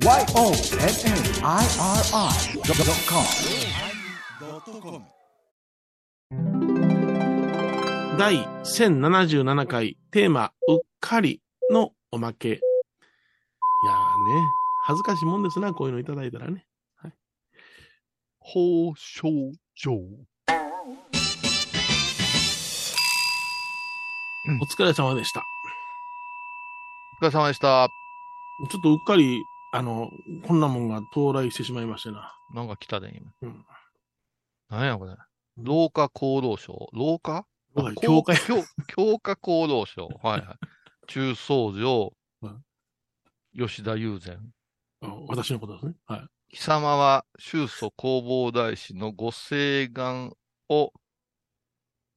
YONNIRI.com 第1077回テーマ、うっかりのおまけ。いやーね、恥ずかしいもんですな、こういうのいただいたらね。はい、宝生城。お疲れ様でした。お疲れ様でした。ちょっとうっかり、あの、こんなもんが到来してしまいましてな。なんか来たで、今。うん。なんやこれ。老化厚労省。老化？はい教会？強強化厚労省。はいはい。中層城うん。吉田友禅。あ私のことですね。はい。貴様は宗祖弘法大師のご誓願を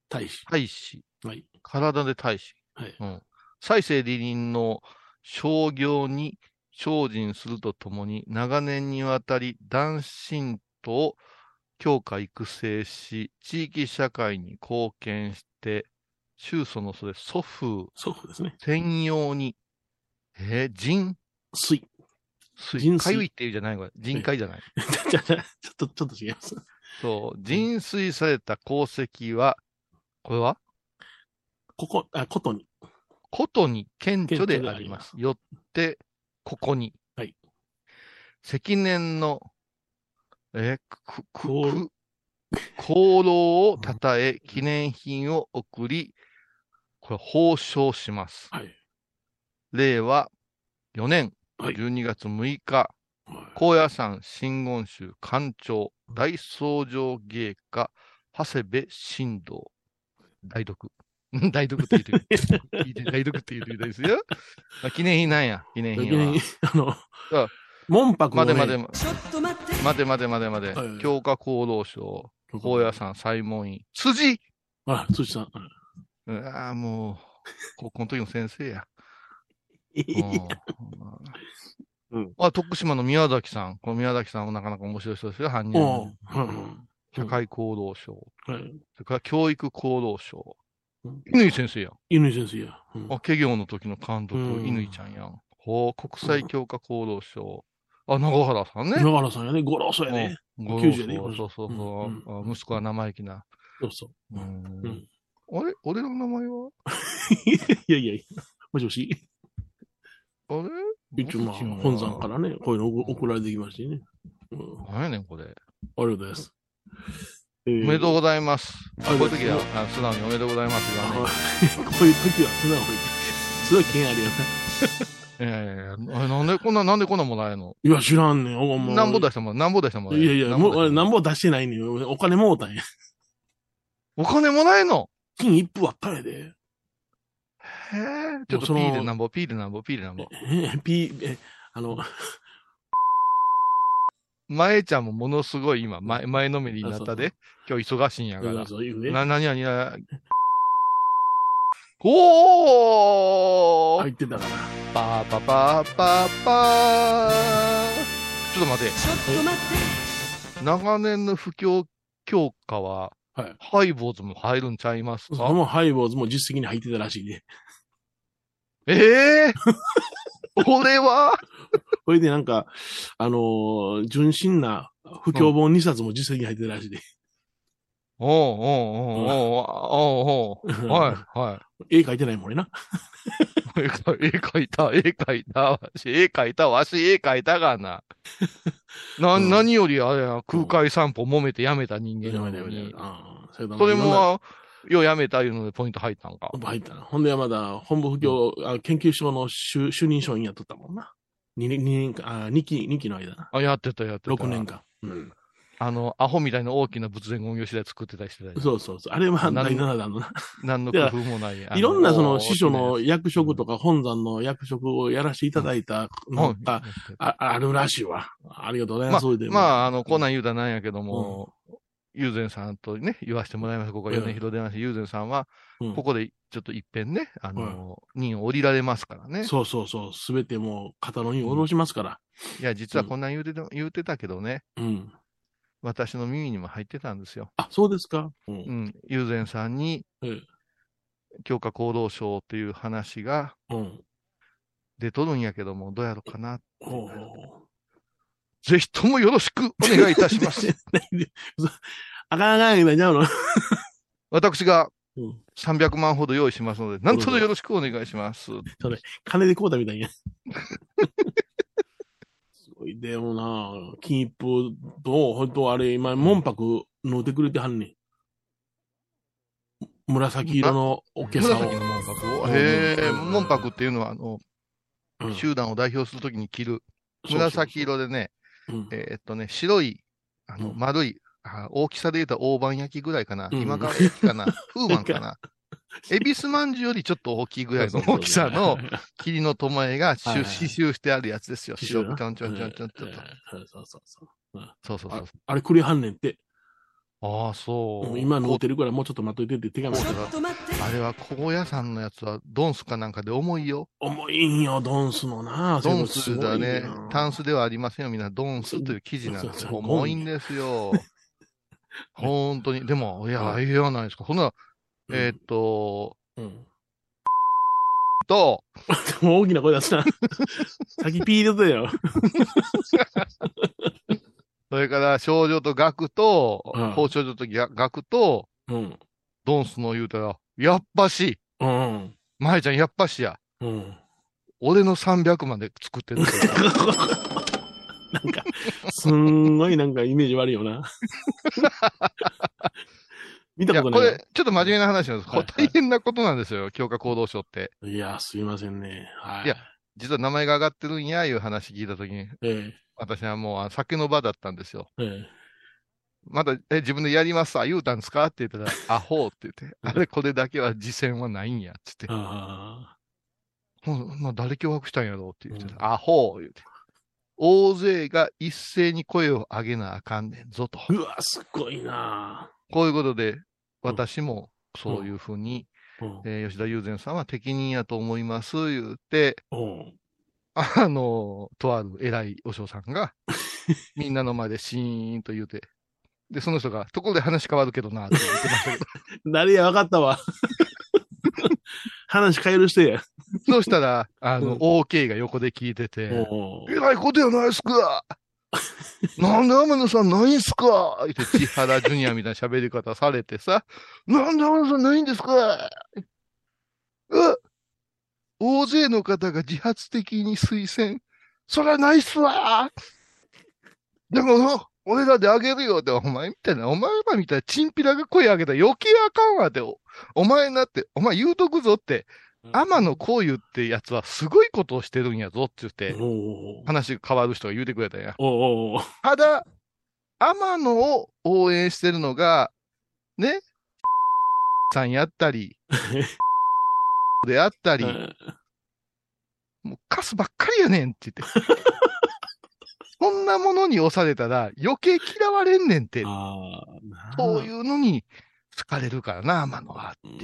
大使。大し、はい。体で大し、はい。うん。再生理人の商業に精進するとともに、長年にわたり男信徒を強化育成し、地域社会に貢献して、宗祖のそれ祖父祖父ですね。専用に、えー、人？水。水、かゆいっていうじゃないこれ。人海じゃない。ちょっと、ちょっと違います。そう、人水された功績は、これは？ここ、あ、ことに。ことに顕著であります。よって、ここに。はい。積年の、えーく、く、功労をたたえ、記念品を送り、これ、報奨します。はい。令和4年はい12月6日、はい高野山真言宗館長大僧正芸家長谷部新道大読。大読って言ってる。大読って言ってるですよ。あ記念品なんや、記念品は。あのあ、門泊を、ね、待て待て、ちょっと待って。待て待て待て待てはい。教科厚労省、高野山西門院、辻あ、辻さん。はいうんああ、もう、高校の時の先生や。うんあ、徳島の宮崎さん。この宮崎さんもなかなか面白い人ですよ、犯人。社会行動賞。はい。それから教育行動賞うん。乾先生やん。犬先生や。うんあ、企業の時の監督、うん乾ちゃんやん。ほう、国際強化行動賞。あ、長原さんね。野原さんやね。五郎そうやね。ご90やねそうそうそうそう、うんあ息子は生意気な。そうそう。うんうんあれ？俺の名前は？い やいやいや。もしもし。あれ？一応まあ、本山からね、こういうの送送られてきましてね。うん。あ何やねん、これ。りがとうございます。えーおめでとうございます。こういう時は素直におめでとうございますがね。あこういう時は素直に。すごい剣あるよ いやいやいや、あなんでこんな、なんでこんなもらえるの？な。いや、知らんねん。おもうなんぼ出しても、なんぼ出してもらえるいやいや、もう、俺なんぼぼ出してないねん。お金もうたんや。お金もらえんの？金一夫ばっかりやで。へえ、ちょっとピーでなんぼ、ピーでなんぼ、ピーでなんぼ。え、ピえ、あの、前ちゃんもものすごい今、前、前のめりになったで。今日忙しいんやから。そう言うね。な、なになにな、おー入ってたから。パーパパーパーパーちょっと待て。ちょっと待って。長年の不況強化は、はい。ハイボーズも入るんちゃいますそかのハイボーズも実績に入ってたらしいね。ええ 俺は？これでなんか、あのー純真な不況本2冊も実績に入ってたらしいで。おうおうおうおうおうおうはい、は絵描いてないもんねな。い。絵描絵描いた、絵描いた、わし、絵描いた、わし、絵描いたがな。な、うん何よりあれや、空海散歩揉めてやめた人間なのに。それも、ようやめたいうのでポイント入ったんか。入ったな。ほんでまだ本部不況、あ研究所の主主任承認やっとったもんな。2年、二年間、あ2期、二期の間な。あ、やってた、やってた。6年。間。うん。あの、アホみたいな大きな仏前言語次第作ってたりしてたよそうそうそう。あれは第7弾のな。何の工夫もない。あいろんなその師匠の役職とか本山の役職をやらせていただいたのが、はいああるらしいわ。ありがとうございまあ。それで、まあ、あの、こんなん言うたらなんやけども、友禅さんとね、言わせてもらいました。ここは米広電話し、友禅さんは、うんここでちょっと一遍ね、あの、任を降りられますからね。そうそうそう。すべてもう肩の荷を下ろしますから。いや、実はこんなん言うてた、言うてたけどね、うん。私の耳にも入ってたんですよ。あ、そうですかう。うんん。友禅さんに、ええ強化行動賞っていう話がうん。出とるんやけども、どうやろうかな。ぜひともよろしくお願いいたします。あかんあかん言うたんちゃうの？私がうん300万ほど用意しますので、なんとぞよろしくお願いします。金でこうだみたいや。すごい、でもな、金一封と、本当あれ、今、門泊乗ってくれてはんねん。紫色のおけさ紫の門泊を。うんへえ、うん門泊っていうのは、あの、を。うん集団を代表するときに着る紫色でね、うんえーっとね、白い、あの、うん丸い、あ大きさで言うと大判焼きぐらいかな。うん今川焼きかな。風満かな。恵比寿まんじゅうよりちょっと大きいぐらいの大きさの霧の巴が刺はいはい刺繍してあるやつですよ。白くちょんちょんちょんちょんちょんと。うんそうそうそう。そうそうそう。あれくれはんねんって。ああ、そう。今乗こってるからもうちょっと待っといてって手紙こうちょっと待って。あれは高野山のやつはドンスかなんかで重いよ。重いんよ、ドンスのな。ドンスだね。タンスではありませんよ。みんなドンスという生地なんです重いんですよ。本当に。でも、いや、はいええやないですか。ほんなら、うんえーっと、うん。と、もう大きな声出すな。先ピー入れたよ。それから少女と学と、うん包丁女と学と、うん。ドンスの言うたら、やっぱし、うん。まえちゃんやっぱしや。うん。俺の300万で作ってる。なんか、すんごいなんかイメージ悪いよな。見たことない。これ、ちょっと真面目な話なんです。はいはい大変なことなんですよ。強化行動書って。いや、すいませんね。はい。いや実は名前が上がってるんや、いう話聞いたときに、え私はもうあ酒の場だったんですよ。え、えまだ、え、自分でやりますわ、言うたんですか？って言ったら、アホって言って、あれ、これだけは実践はないんや、つってえ。。あもう、まあ、誰脅迫したんやろ？うって言ってた、うんアホ言うて。大勢が一斉に声を上げなあかんねんぞと。あ。うわ、すごいな。こういうことで、私もそういうふうに、うん。えー吉田友禅さんは適任やと思います、言うて、うん。あの、とある偉いお嬢さんが、みんなの前でシーンと言うて、で、その人が、ところで話変わるけどな、って言ってましたけど、誰や、わかったわ。話変える人や。そうしたら、あの、うん。OK が横で聞いてて、おえらいことやないっすか。なんで天野さんないんすか。言って、千原ジュニアみたいな喋り方されてさ、なんで天野さんないんですか。う大勢の方が自発的に推薦。そりゃないっすわでもな、俺らであげるよ。って、お前みたいな、お前らみたいなチンピラが声上げたら余計あかんわって、おお前なって、お前言うとくぞって、天野幸雄ってやつはすごいことをしてるんやぞって言って、お話が変わる人が言うてくれたんや。ただ、天野を応援してるのが、ね、さんやったり、であったり、もうカスばっかりやねんって言って。そんなものに押されたら余計嫌われんねんって。そういうのに好かれるからな、天野は。うん。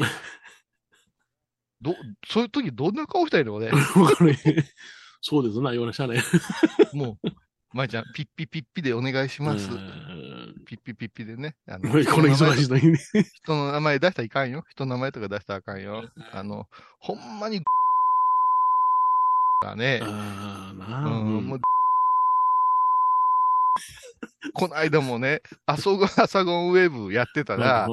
ど、そういう時どんな顔したいの俺。そうですな、言わなしゃね。もう、舞ちゃん、ピッピピッピでお願いします。うんピッピピッピでね。あ この忙しいのにね。人の名前出したらいかんよ。人の名前とか出したらあかんよ。あの、ほんまに、だね。ああ、うなあ。ん、もう、この間もね、アソゴアサゴンウェブやってたら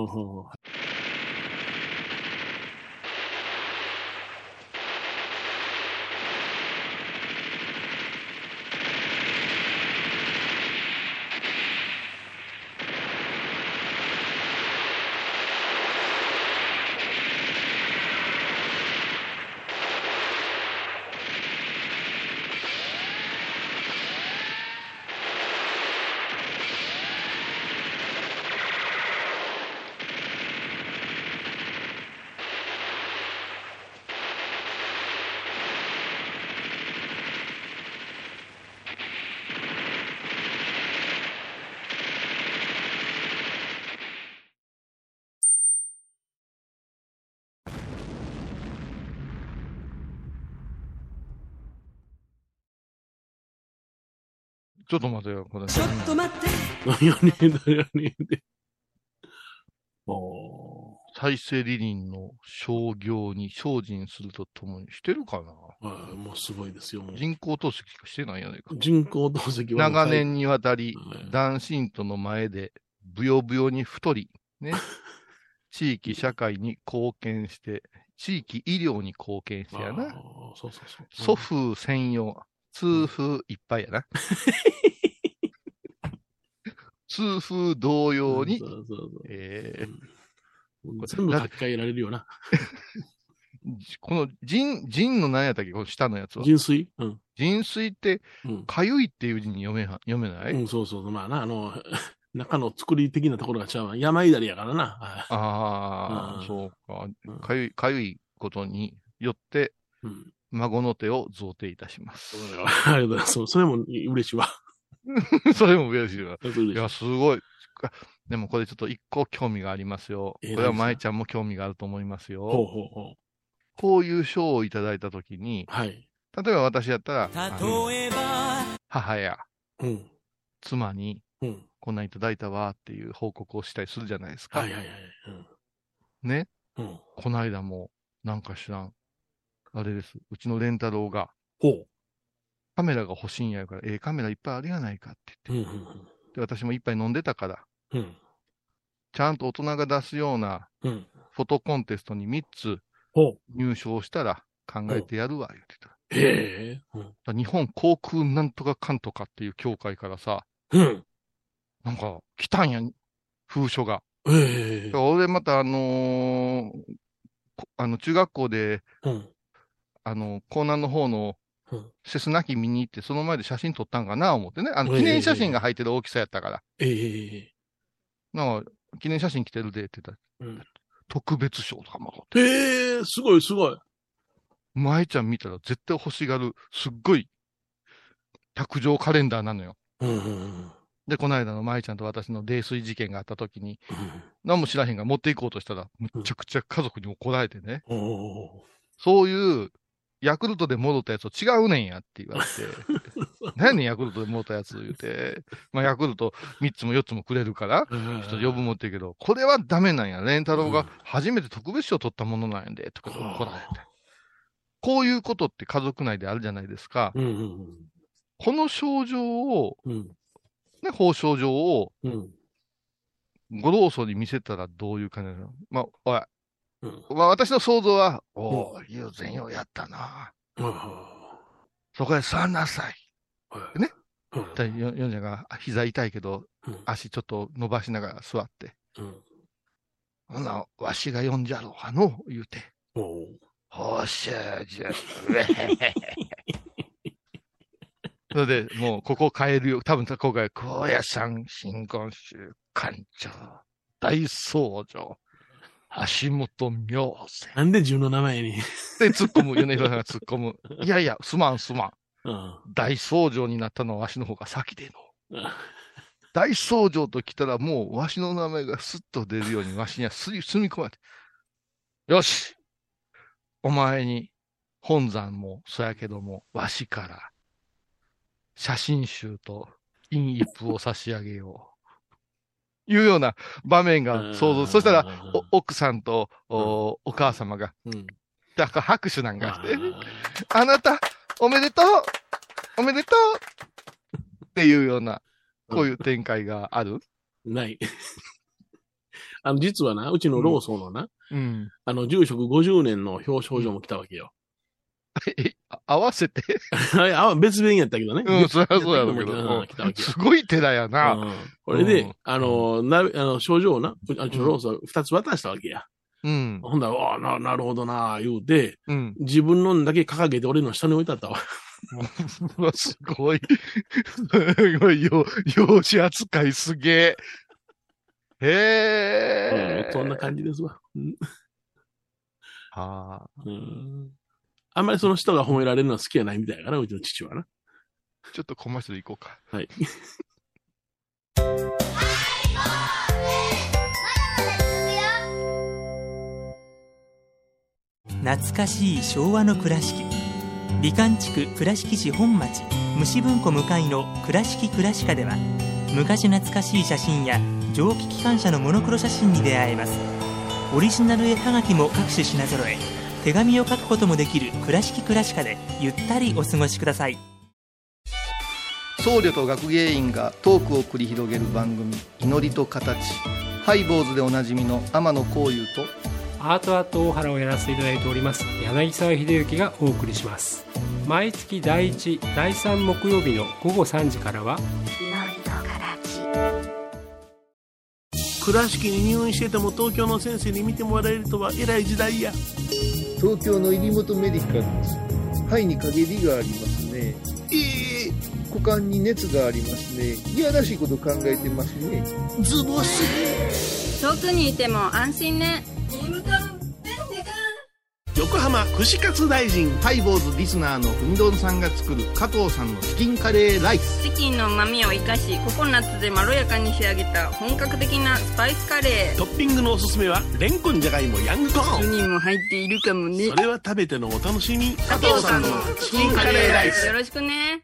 ちょっと待てよ、これ。ちょっと待って。何やねん、何？やねんって。お再生リリンの商業に精進するとともにしてるかな？はいもうすごいですよ。もう人工透析しかしてないやないか。人工透析は。長年にわたりはい、男信徒の前で、ぶよぶよに太り、ね、地域社会に貢献して、地域医療に貢献してやな。そうそうそう。祖父専用、痛風いっぱいやな。痛風同様にそ、うそうそうえうん全部書き換えられるよな。ーこの腎、腎の何やったっけ？この下のやつは。純粋うん。腎水って、うん。かゆいっていう字に読めは、読めない、うん、そうそう。まあな、あの、中の作り的なところが違うわ。山稲荷やからな。はいああ、うんそうかうん。かゆい、かゆいことによって、うん。孫の手を贈呈いたします。それは ありがとうございます。そ それも嬉しいわ。それも嬉しいわ。いいや、すごい。あでもこれちょっと一個興味がありますよ。こえーれは舞ちゃんも興味があると思いますほうよ。ほうほう。こういう賞をいただいたときに、はい。例えば私やったら、例えば母やうん。妻に、うん。こんなんいただいたわっていう報告をしたりするじゃないですか。はいはいはい。ね。うん。うん。この間も、なんか知らん。あれです。うちのレンタロウが、ほカメラが欲しいんやから、ええカメラいっぱいあるやないかってう。言って。うん。うんで、私も一杯飲んでたから、うん。ちゃんと大人が出すようなうん。フォトコンテストに3つほう。入賞したら考えてやるわ、言ってた。へえ。日本航空なんとかかんとかっていう協会からさ、うん。なんか来たんや、封書が。ええ俺またあのーこあの中学校で、うん。あの、江南の方のうんセスナ機見に行って、その前で写真撮ったんかな思ってね。あの、ええ記念写真が入ってる大きさやったから。ええなんか、記念写真来てるでって言ったら、うん。特別賞とかもらって。ええすごいすごい。舞ちゃん見たら絶対欲しがる、すっごい、卓上カレンダーなのよ。うんうんうん。で、この間の舞ちゃんと私の泥酔事件があった時に、うん何も知らへんが持っていこうとしたら、むっちゃくちゃ家族に怒られてね。おおそういう、ヤクルトで戻ったやつと違うねんやって言われて、何やねんヤクルトで戻ったやつ言うて、まあヤクルト3つも4つもくれるから、ー。ちょっと呼ぶもってるけど、これはダメなんや。レンタロウが初めて特別賞取ったものなんやで、とかで怒られて。こういうことって家族内であるじゃないですか。うんうんこの症状を。ね、法症状をうん。ご老祖に見せたらどういう感じなの？まあ、おい、うん。まあ、私の想像は、おお、友禅よやったな。そこへ座んなさい。はいね？ヨヨンちゃんがあ膝痛いけど、うん足ちょっと伸ばしながら座って。うん。ほな、わしが呼んじゃろうかの、言うて。おお。ほしゃじゃ。それで、もう、ここ変えるよ。多分、今回、高野山新言宗館長、大僧正、橋本明仙。なんで自分の名前に？で、突っ込む、米広さんが突っ込む。いやいや、すまんすまん。うん。大僧正になったのはわしの方が先での。大僧正と来たらもうわしの名前がスッと出るようにわしにはすり、住み込まれて。よしお前に本山もそうやけども、わしから写真集と金一封を差し上げよう。いうような場面が想像。そしたら、お奥さんとおお母様が、うん。だから拍手なんかして、あ あなた、おめでとうおめでとうっていうような、こういう展開がある、ーない。あの、実はな、うちのローソンのな、うん。あの、住職50年の表彰状も来たわけよ。合わせて？別弁やったけどね。うん、そりゃそうやろうけうんど。すごい寺やな。うんこれで、うんあの、な、あの、症状をな、うあのローソン二つ渡したわけや。うん。ほんだら、ああ、な、なるほどな、言うて、うん。自分のだけ掲げて俺の下に置いてあったわ。うわすごい。すごい、よ、養子扱いすげえ。へえ、うんそんな感じですわ。うんああ。うんあんまりその人が褒められるのは好きじゃないみたいやから、うちの父はな。ちょっとコマーシャル行こうか。はい。懐かしい昭和の倉敷美観地区倉敷市本町虫文庫向かいの「倉敷倉歯科」では昔懐かしい写真や蒸気機関車のモノクロ写真に出会えますオリジナル絵はがきも各種品揃え手紙を書くこともできる「倉敷倉歯科」でゆったりお過ごしください。僧侶と学芸員がトークを繰り広げる番組「祈りと形」ハイボーズでおなじみの天野幸雄とアートアート大原をやらせていただいております柳沢秀幸がお送りします。毎月第1第3木曜日の午後3時からは倉敷に入院してても東京の先生に見てもらえるとは偉い時代や東京の入本メディカルです。肺に陰りがありますね。ええ股間に熱がありますね。いやらしいこと考えてますね。ズボス遠くにいても安心ね横浜串カツ大臣。ハイボーズリスナーのうみどんさんが作る加藤さんのチキンカレーライス。チキンの旨味を生かしココナッツでまろやかに仕上げた本格的なスパイスカレー。トッピングのおすすめはレンコンじゃがいもヤングコーン。人も入っているかもね。それは食べてのお楽しみ。加藤さんのチキンカレーライス。よろしくね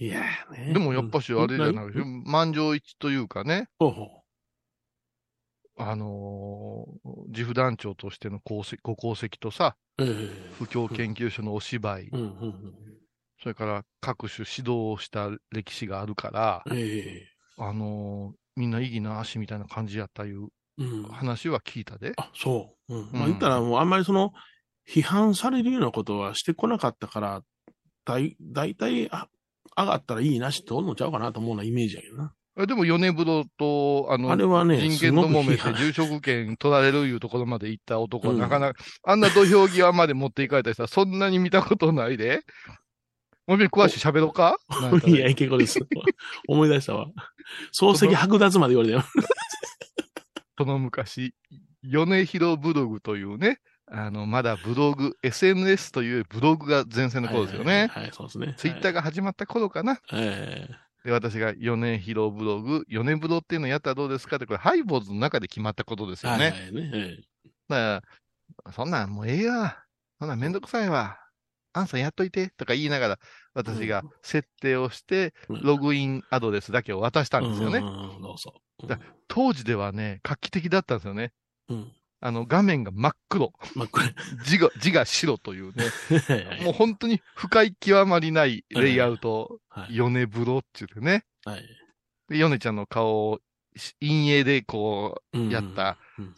いやーね。でもやっぱしあれじゃない、うん。満場一致というかね、ほうほあのー、自負団長としての功績ご功績とさ、うええ。不況研究所のお芝居、うんうんうん。それから各種指導をした歴史があるから、ええ。あのーみんな意義なしみたいな感じやったいううん。話は聞いたで。あ、そう。うん。まあうん言ったらもうあんまりその、批判されるようなことはしてこなかったから、だい、だいたい、あ、上がったらいいなしっておんのちゃうかなと思うなイメージやけどな。えでも、米風呂と、あの、あれはね、人権と揉めて住職権取られるいうところまで行った男は、うんなかなか、あんな土俵際まで持っていかれた人は、そんなに見たことないで。もう一遍詳しい喋ろうか？いや、結構です。思い出したわ。漱石剥奪まで言われたよ。その昔、米広ブログというね、あの、まだブログ、SNS というブログが前線の頃ですよね。はい、はいそうですね。ツイッターが始まった頃かな。えで、私が米広ブログ、米ブロっていうのやったらどうですかって、これハイボーズの中で決まったことですえよね。はいはいだから、そんなんもうええわ。そんなんめんどくさいわ。アンさんやっといてとか言いながら、私が設定をして、うんログインアドレスだけを渡したえんですよね。うんうんうん当時ではね、画期的だったんですよね。うん。あの、画面が真っ黒。まあ、これ、字が、字が白というね。はいはいもう本当に深い極まりないレイアウト、はい。米風呂って言ってね。はい。で、米ちゃんの顔をし陰影でこう、うんやった。うん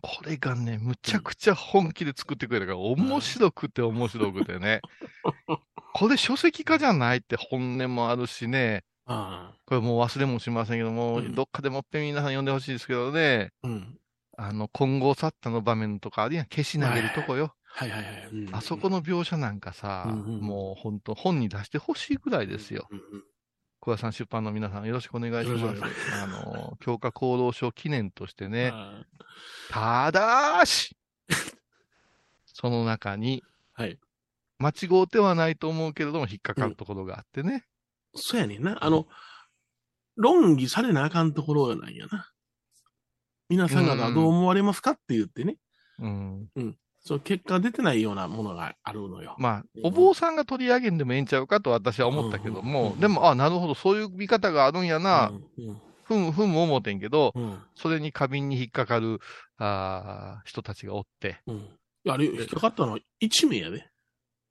これがね、むちゃくちゃ本気で作ってくれたから、面白くて面白くてね。これ書籍化じゃないって本音もあるしね。あこれもう忘れもしませんけども、うんどっかでもっぺん皆さん読んでほしいですけどね。あ。うん。あの、混合サッタの場面とかあるやん。消し投げるとこよ。はいはいはい。うんあそこの描写なんかさ、うんうんもう本当本に出してほしいぐらいですよ。。うんうん小田さん出版の皆さんよろしくお願いします。あの、強化功労賞記念としてね、あただし、その中に、はい。間違うてはないと思うけれども、引っかかるところがあってね。そうやねんな。あの、論議されなあかんところなんやな。皆さん方はどう思われますかって言ってね。うん。その結果出てないようなものがあるのよ。まあ、うんお坊さんが取り上げんでもええんちゃうかと私は思ったけどうんも、うんでも、あ、なるほど、そういう見方があるんやな、うんふむふむ思ってんけど、うんうんそれに過敏に引っかかる、あー人たちがおって、あれ、引っかかったのは1名やで。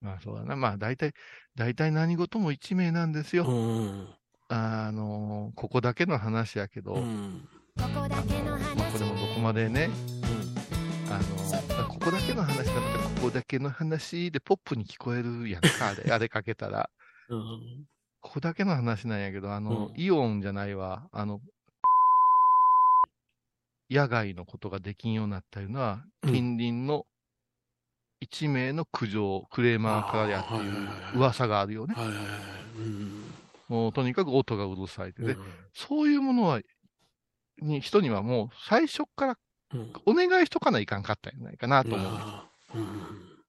まあそうだな、まあ大体、大体何事も一名なんですよ。うん。あのここだけの話やけど、これもどこまでね、あのここだけの話だったら、ここだけの話でポップに聞こえるやんか、あれ、あれかけたら。うん。ここだけの話なんやけど、あの、うんイオンじゃないわ、あの、野外のことができんようになったいうのは、うん近隣の一名の苦情、クレーマーからやっていう噂があるよね。もうとにかく音がうるさいって。で、うんそういうものは、に、人にはもう最初からうん。お願いしとかないかんかったんじゃないかなと思う。うん。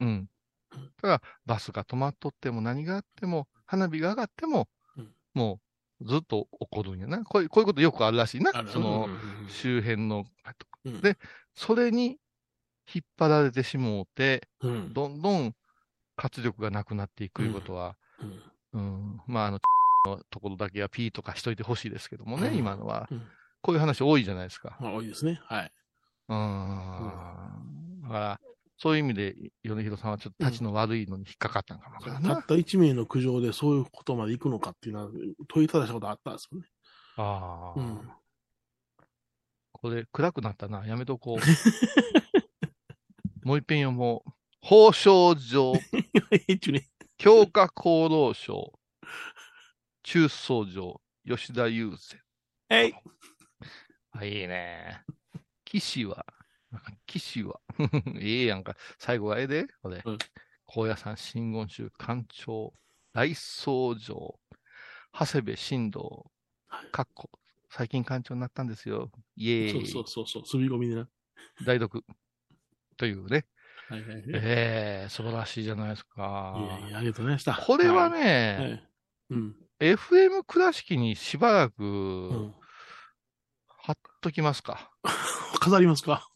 うん。だから、バスが止まっとっても何があっても、花火が上がっても、うんもうずっと起こるんやな。こういうこういうことよくあるらしいなその、うん周辺の。うんでそれに引っ張られてしもうて、うん。どんどん活力がなくなっていくいうことは、うんうん、まあ、あの、のところだけはピーとかしといてほしいですけどもね、うん今のはうん。こういう話多いじゃないですか。まあ、多いですね。はい。うーん。だから、そういう意味で、米広さんはちょっと立ちの悪いのに引っかかったんかもわからんな。たった一名の苦情でそういうことまで行くのかっていうのは問いただしたことあったんですよね。ああ、うん。これ暗くなったな。やめとこう。もう一遍読もう。法省上、一応ね。強化厚労省、中層上、吉田雄然。えい。あ、いいね。騎士は、騎士は、ええやんか。最後はええで、これ。うん高野山真言宗館長、来宗城、長谷部新道、かっこ、最近館長になったんですよ。イエーイ。そうそうそうそう、滑り込みでな。代読。というね。はいはいはい。ええ素晴らしいじゃないですか。いやいや、ありがとうございました。これはね、ね、はいうん。FM 倉敷にしばらくうん。貼っときますか。飾りますか？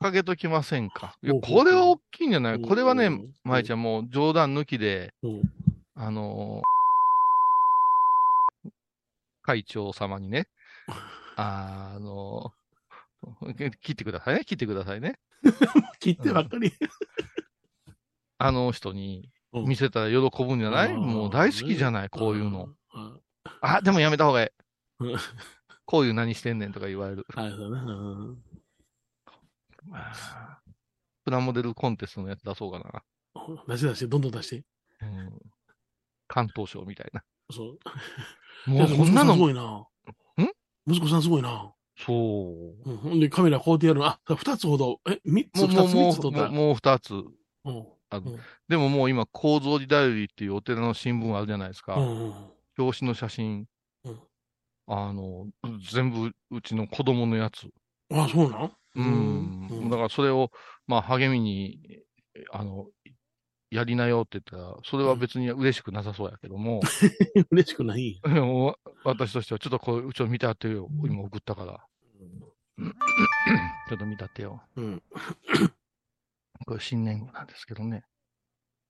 掲げときませんか。いやほうほうほうこれは大きいんじゃない？これはねうん、まいちゃんもう冗談抜きで、うん。あのー会長様にね、あのー切ってくださいね、切ってくださいね。切ってばっかり。あの人にうん見せたら喜ぶんじゃない、うんもう大好きじゃない、こういうの。。うんあ、でもやめた方がいいうん。こういう何してんねんとか言われる。はい、そうね。うんプラモデルコンテストのやつ出そうかな。出して出して、どんどん出して。うん。関東賞みたいな。そう。もうこんなの息子さす、ごいな。息子さんすごいな。そう。うん。ほんで、カメラこうやってやるの。あ、二つほど。え、三つ、もう、二つ、もう、もう、二つ。うん。あうんでももう今、構造寺だよりっていうお寺の新聞あるじゃないですか。うんうん。表紙の写真。うんあの、全部うちの子供のやつ。あ、そうなん？うん。うんだからそれを、まあ励みに、あの、やりなよって言ったら、それは別に嬉しくなさそうやけども、嬉しくない。私としてはちょっとこう、うちを見たってよ。今送ったから。ちょっと見たってよ。うん。これ新年号なんですけどね。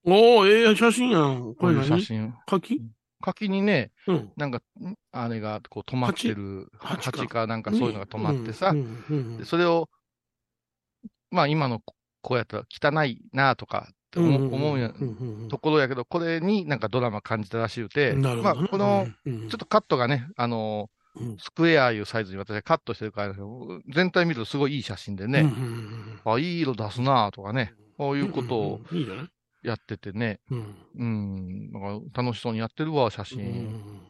おー、ええ写真やん。これ何？写真。書き？柿にね、うん。なんか、んあれがこう止まってる、蜂？か。蜂かなんかそういうのが止まってさ、うんうんうんでそれを、まあ今のこうやったら汚いなとかって思うところやけど、これになんかドラマ感じたらしゅうて、まあなるほどね。この、うん、ちょっとカットがね、あのうん。スクエアいうサイズに私はカットしてるから、全体見るとすごいいい写真でね、うんうんうんあ、いい色出すなとかね、こういうことをうんうん。いいじゃない？やっててね、うん。うん、なんか楽しそうにやってるわ、写う真。ん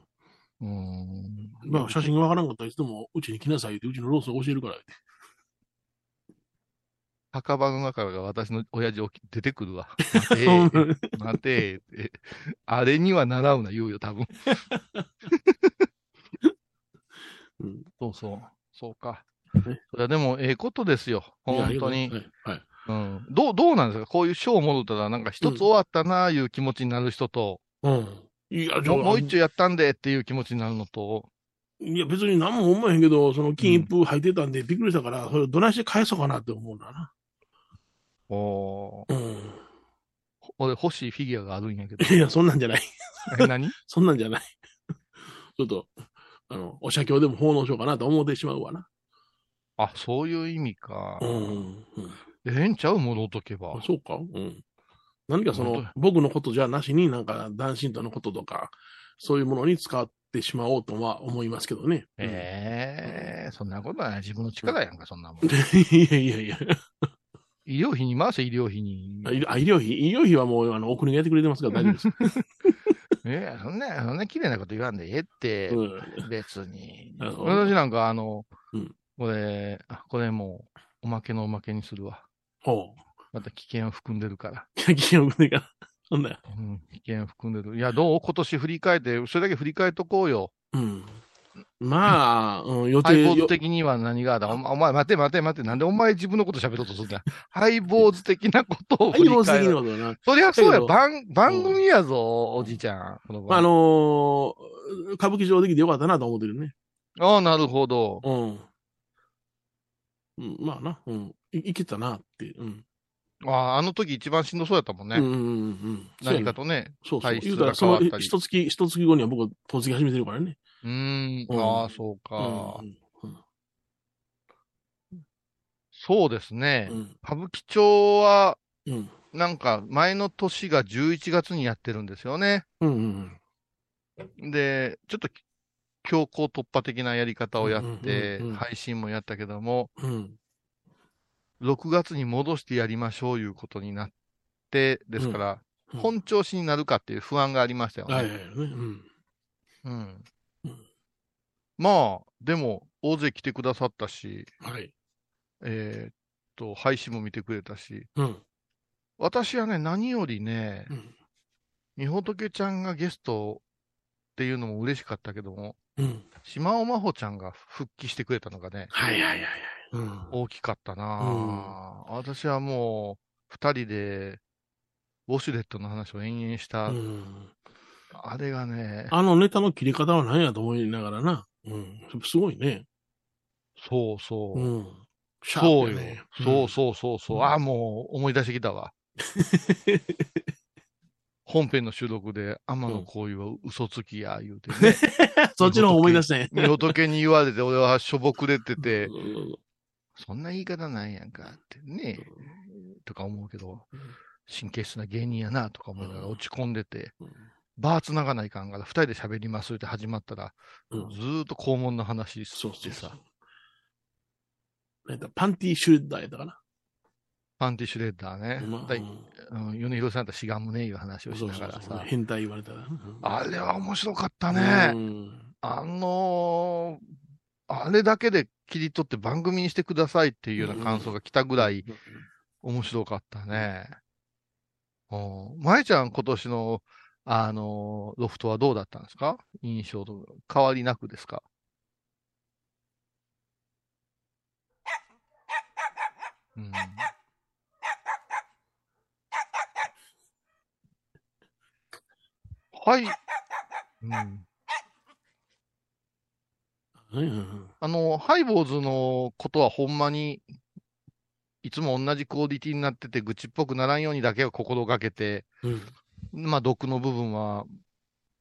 うん。まあ、写真がわからんかったらいつでもうちに来なさいって、うちのロースを教えるから。墓場の中が私の親父起き出てくるわ。待て、待て。あれには習うな言うよ、多分。うんそうそう。そうか。ねいや、でも、ええことですよ。本当に。はい。はいうん。どう、どうなんですか？こういう賞をもろたら、なんか一つ終わったなあいう気持ちになる人と、うん。いや、もうもう一丁やったんでっていう気持ちになるのと、いや、別に何も思えへんけど、その金一封入ってたんでびっくりしたから、それどないして返そうかなって思うんだな。おーうん。俺欲しいフィギュアがあるんやけど。いや、そんなんじゃない。え何？そんなんじゃない。ちょっと、あの、お写経でも奉納しようかなと思ってしまうわな。あ、そういう意味か。うん。うんええんちゃう？戻っとけばあ。そうか？うん。何かその僕のことじゃなしになんか、男神とのこととか、そういうものに使ってしまおうとは思いますけどね。うんええそんなことはない。自分の力やんか、そんなもん。いやいやいや。医療費に回せ、医療費に。あ医療あ医療費、医療費はもう、あの、お国がやってくれてますから大丈夫です。ええそんな、そんな綺麗なこと言わんでええって、うん別に。私なんか、あの、うんこれ、あこれもう、おまけのおまけにするわ。ほまた危険を含んでるから。う。危険を受けから。そんな。うん、危険を含んでる。いや、どう？今年振り返って、それだけ振り返っとこうよ。うん。まあ、うん、予ハイボーズ的には何があったお前、お前待て待て待て、なんでお前自分のこと喋ろうとするんだ ハイボーズ的なことをハイボーズ振り返る。的なことだな。そりゃそうや、番、番組やぞ、おじいちゃん。この番あのー歌舞伎場できてよかったなと思ってるね。ああ、なるほど。うん。うん、まあな、うん。いいけたなって、うん。ああ、あの時一番しんどそうやったもんね。うんうんうんうん。何かとね。そうそう。言うたら、その一月、一月後には僕、透析始めてるからね。うーん。うんああ、そううか。んそうですね。うん歌舞伎町は、うんなんか前の年が11月にやってるんですよね。うんうんで、ちょっと強行突破的なやり方をやって配信もやったけども、6月に戻してやりましょういうことになって、ですから、うん本調子になるかっていう不安がありましたよね。はいはいはいね。うん。まあ、でも、大勢来てくださったし、はい。えーっと、配信も見てくれたし、うん。私はね、何よりねう、ん。みほとけちゃんがゲストっていうのも嬉しかったけども、うん。島尾真帆ちゃんが復帰してくれたのがね、はいはいはいはい。うん。大きかったなぁ、私はもう、二人で、ウォシュレットの話を延々した、うんあれがね、あのネタの切り方は何やと思いながらな。うん。すごいね。そうそう。うん。そうよ。そうそうそうそう。うんああ、もう思い出してきたわ。本編の収録で、天野行為は嘘つきや、言うてね。そっちの方思い出したね。みほとけに言われて、俺はしょぼくれてて、うんそんな言い方ないやんかってね、とか思うけど、神経質な芸人やな、とか思いながら落ち込んでて、バー繋がないかんから、二人で喋りますって始まったら、うんずーっと肛門の話してさ、。なんかパンティーシュレッダーやったかな。パンティシュレッダーね。米広さんとしがむねいう話をしながらさ。変態言われたら。うんあれは面白かったね。うんあのーあれだけで切り取って番組にしてくださいっていうような感想が来たぐらい面白かったね。うん。まえちゃん今年の、あのーロフトはどうだったんですか？印象と変わりなくですか？うん。はい。うん。うんうんあの、ハイボーズのことはほんまに、いつも同じクオリティになってて、愚痴っぽくならんようにだけは心がけて、うんまあ、毒の部分は、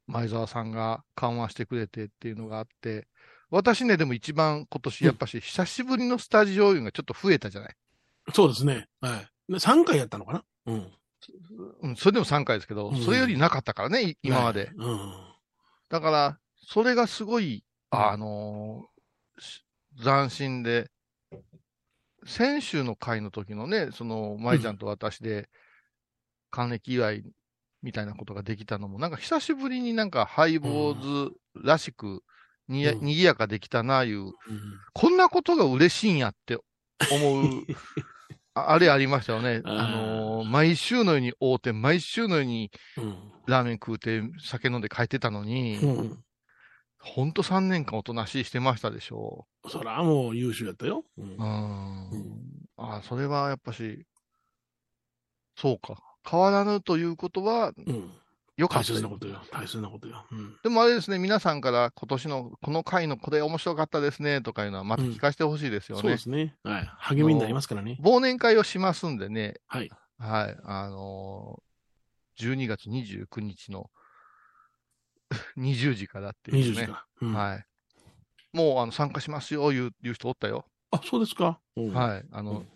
前澤さんが緩和してくれてっていうのがあって、私ね、でも一番今年やっぱし、久しぶりのスタジオ運がちょっと増えたじゃない？そうですね。はい。で3回やったのかな？うん。うん、それでも3回ですけど、うんそれよりなかったからね、い今まで。うん。だから、それがすごい、あのーし斬新で、先週の回の時のね、その、舞ちゃんと私で、還暦祝いみたいなことができたのも、なんか久しぶりになんかハイボーズらしくにや、うん。にぎやかできたな、いう、うん。こんなことが嬉しいんやって思う、ああれありましたよね。あのー毎週のように会うて、毎週のようにうん。ラーメン食うて、酒飲んで帰ってたのに、うん。ほんと3年間おとなしいしてましたでしょそらもう優秀やったよ。うんう。うん。うんあそれはやっぱし、そうか。変わらぬということは、うん。良か大ったよ切なことよ。大切なことよ。うん。でもあれですね、皆さんから今年のこの回のこれ面白かったですね、とかいうのはまた聞かせてほしいですよねそうで。すね。はい。励みになりますからね。忘年会をしますんでね、はい。はい、あのー12月29日の20時からっていう20ね。時か。うんはい。もうあの参加しますよ、言う言う人おったよ。あ、そうですか？うんはい。あの、うん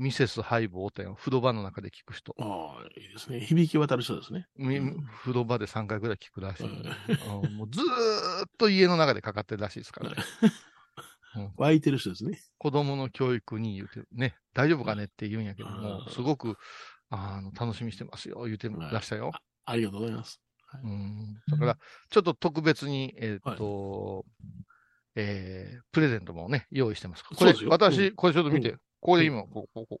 ミセスハイボーって風呂場の中で聞く人。ああ、いいですね。響き渡る人ですね。みうん風呂場で3回ぐらい聞くらしい、うんうんもうずーっと家の中でかかってるらしいですからね。湧いてる人ですね。子供の教育に言うて、ね、大丈夫かねって言うんやけどもう、んすごく、あの、楽しみにしてますよ、言うてらしたよ。ありがとうございます。うん。だから、ちょっと特別に、えーっと、えープレゼントもね、用意してます。これ私、うこれちょっと見て。うこれ今、ここ、こ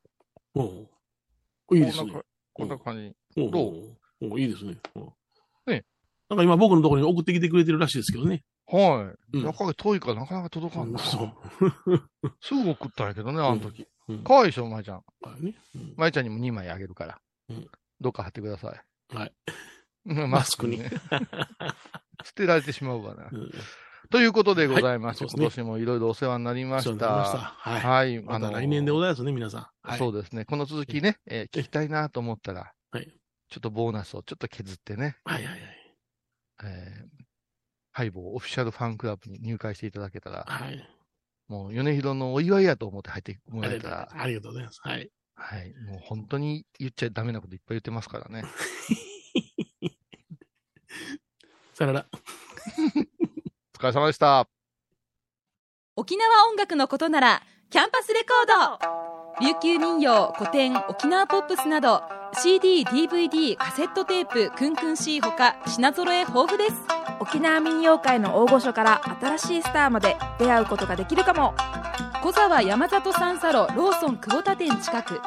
うん。いいですねこんな。感じ。うんどう？んうんいいですね。うんねなんか今僕のところに送ってきてくれてるらしいですけどね。はい。うん中が遠いからなかなか届かんな。そう。すぐ送ったんやけどね、あの時。うんかわいいでしょ、まいちゃん。はいねうんまいちゃんにも2枚あげるから。うんどっか貼ってください。はい。うんマスクにね 捨てられてしまうわな。うんということでございまして、はいす今年もいろいろお世話になりましそうなりました。た。はい。はい。また来年でございますね、皆さん。はい。そうですね。この続きね、えー聞きたいなと思ったら、はいちょっとボーナスをちょっと削ってね、はいはいはい。えー、ハイボーオフィシャルファンクラブに入会していただけたら、はい。もう米広のお祝いやと思って入ってもらえたら、ありがとうございます。はい。はい。もう本当に言っちゃダメなこといっぱい言ってますからね。さよなら。お疲れ様でした。沖縄音楽のことならキャンパスレコード。琉球民謡古典沖縄ポップスなど CD、DVD、カセットテープクンクン C ほか品揃え豊富です。沖縄民謡界の大御所から新しいスターまで出会うことができるかも。小沢山里三佐路ローソン久保田店近く。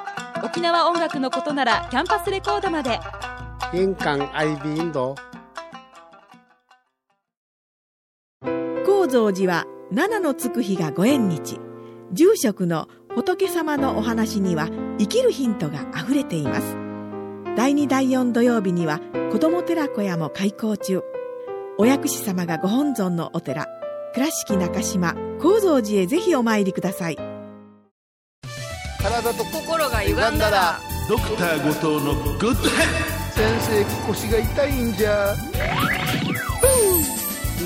沖縄音楽のことならキャンパスレコードまで。印港 IB 印度高蔵寺は七のつく日がご縁日。住職の仏様のお話には生きるヒントがあふれています。第2第4土曜日には子ども寺小屋も開校中。お薬師様がご本尊のお寺倉敷中島・高蔵寺へぜひお参りください。体と心が歪んだらドクター後藤のグッドヘッ先生腰が痛いんじゃ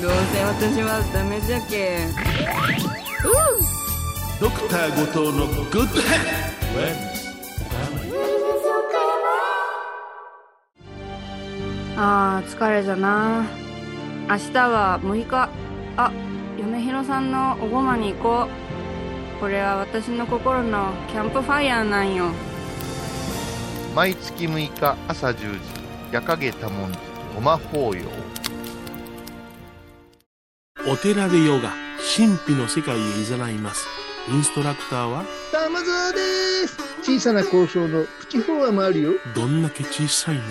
どうせ私はダメじゃけドクター後藤のグッドヘッ。あー疲れじゃな。明日は6日。あ嫁ひろさんのおごまに行こう。これは私の心のキャンプファイヤーなんよ。毎月6日朝10時、夜影多文字、ごま法要。お寺でヨガ、神秘の世界へ誘います。インストラクターは、玉沢です小さな交渉のプチフォアもあるよどんだけ小さいね。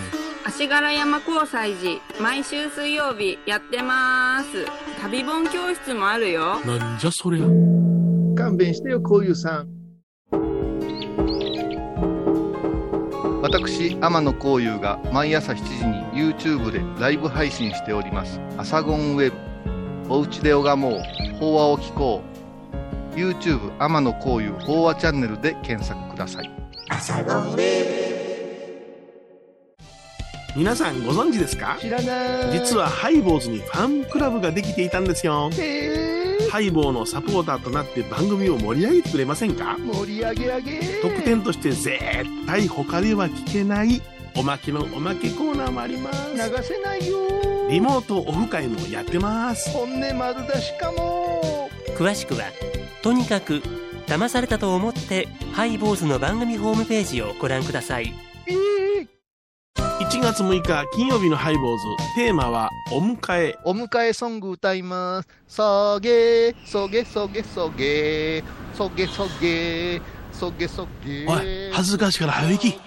足柄山交際時毎週水曜日やってます旅本教室もあるよなんじゃそりゃ。勘弁してよこういうさん私、天野幸雄が毎朝7時に YouTube でライブ配信しております。アサゴンウェブ。おうちで拝もう。法話を聞こう。YouTube 天野幸雄法話チャンネルで検索ください。皆さんご存知ですか？知らない実はハイボーズにファンクラブができていたんですよ。ハイボーのサポーターとなって番組を盛り上げてくれませんか？盛り上げ上げ特典として絶対他では聞けないおまけのおまけコーナーもあります。流せないよリモートオフ会もやってます。本音丸出しかも。詳しくはとにかく騙されたと思ってハイボーズの番組ホームページをご覧ください。えー1月6日金曜日のハイボーズテーマはお迎え。お迎えソング歌います。そげそげそげそげそげそげそげそげおい恥ずかしいから早行き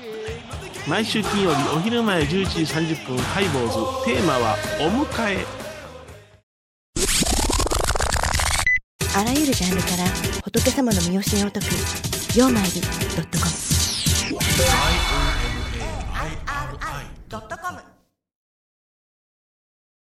毎週金曜日お昼前11時30分ハイボーズ。テーマは「お迎え」あらゆるジャンルから仏様の身教えを解く「曜マイルドットコム」「IOMAI.com」